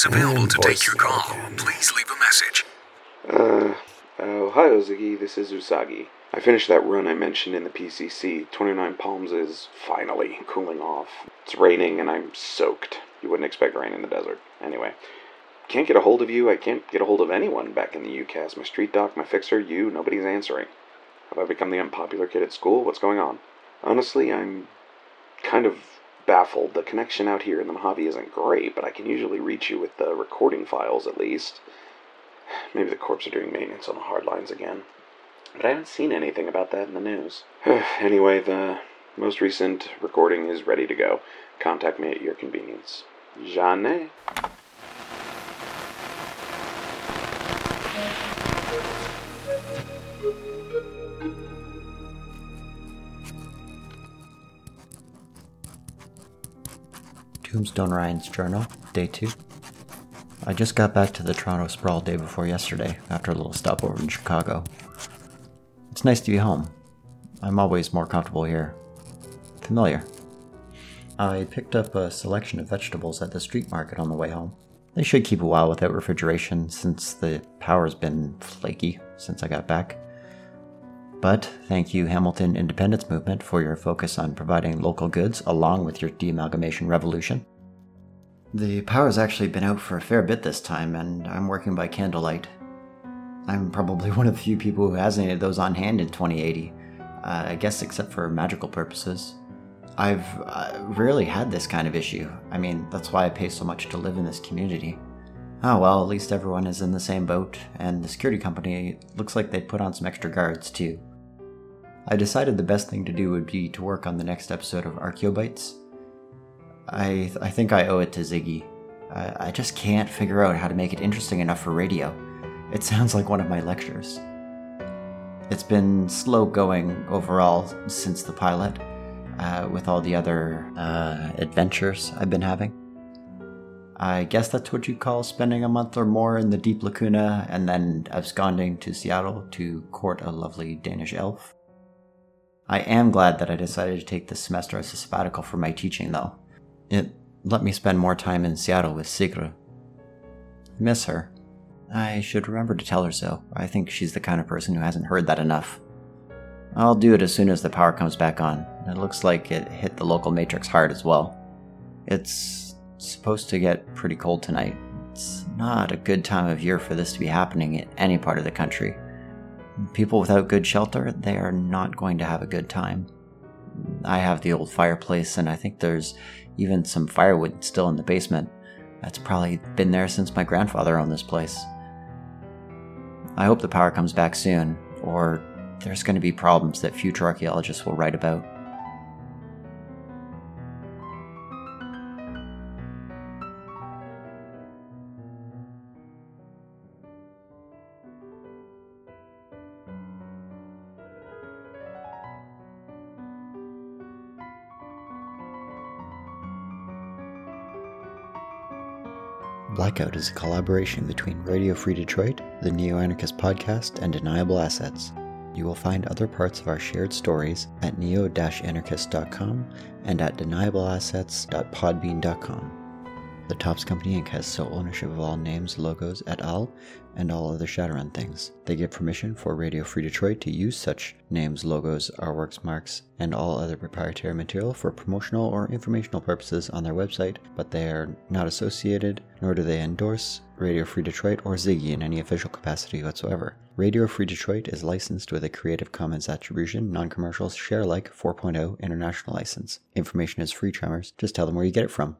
is available to take your call. Please leave a message. Uh, Ohio, Ziggy. This is Usagi. I finished that run I mentioned in the PCC. 29 Palms is finally cooling off. It's raining and I'm soaked. You wouldn't expect rain in the desert. Anyway, can't get a hold of you. I can't get a hold of anyone back in the UCAS. My street doc, my fixer, you, nobody's answering. Have I become the unpopular kid at school? What's going on? Honestly, I'm kind of baffled. The connection out here in the Mojave isn't great, but I can usually reach you with the recording files at least. Maybe the corps are doing maintenance on the hard lines again. But I haven't seen anything about that in the news. anyway, the most recent recording is ready to go. Contact me at your convenience. Jeanne? Tombstone Ryan's Journal, Day 2. I just got back to the Toronto Sprawl day before yesterday, after a little stopover in Chicago. It's nice to be home. I'm always more comfortable here. Familiar. I picked up a selection of vegetables at the street market on the way home. They should keep a while without refrigeration since the power's been flaky since I got back. But thank you, Hamilton Independence Movement, for your focus on providing local goods along with your deamalgamation revolution. The power's actually been out for a fair bit this time, and I'm working by candlelight. I'm probably one of the few people who has any of those on hand in 2080, uh, I guess except for magical purposes. I've uh, rarely had this kind of issue. I mean, that's why I pay so much to live in this community. Oh well, at least everyone is in the same boat, and the security company looks like they put on some extra guards too. I decided the best thing to do would be to work on the next episode of Archaeobites. I, I think I owe it to Ziggy. I, I just can't figure out how to make it interesting enough for radio. It sounds like one of my lectures. It's been slow going overall since the pilot, uh, with all the other uh, adventures I've been having. I guess that's what you call spending a month or more in the deep lacuna and then absconding to Seattle to court a lovely Danish elf. I am glad that I decided to take this semester as a sabbatical for my teaching, though. It let me spend more time in Seattle with Sigrid. Miss her. I should remember to tell her so. I think she's the kind of person who hasn't heard that enough. I'll do it as soon as the power comes back on. It looks like it hit the local matrix hard as well. It's supposed to get pretty cold tonight. It's not a good time of year for this to be happening in any part of the country. People without good shelter, they are not going to have a good time. I have the old fireplace, and I think there's even some firewood still in the basement. That's probably been there since my grandfather owned this place. I hope the power comes back soon, or there's going to be problems that future archaeologists will write about. Blackout is a collaboration between Radio Free Detroit, the Neo Anarchist podcast, and Deniable Assets. You will find other parts of our shared stories at neo anarchist.com and at deniableassets.podbean.com. The Topps Company Inc. has sole ownership of all names, logos, et al., and all other Shadowrun things. They give permission for Radio Free Detroit to use such names, logos, artworks, marks, and all other proprietary material for promotional or informational purposes on their website, but they are not associated, nor do they endorse Radio Free Detroit or Ziggy in any official capacity whatsoever. Radio Free Detroit is licensed with a Creative Commons Attribution, Non Commercial, Share Alike 4.0 International License. Information is free, Tremors. Just tell them where you get it from.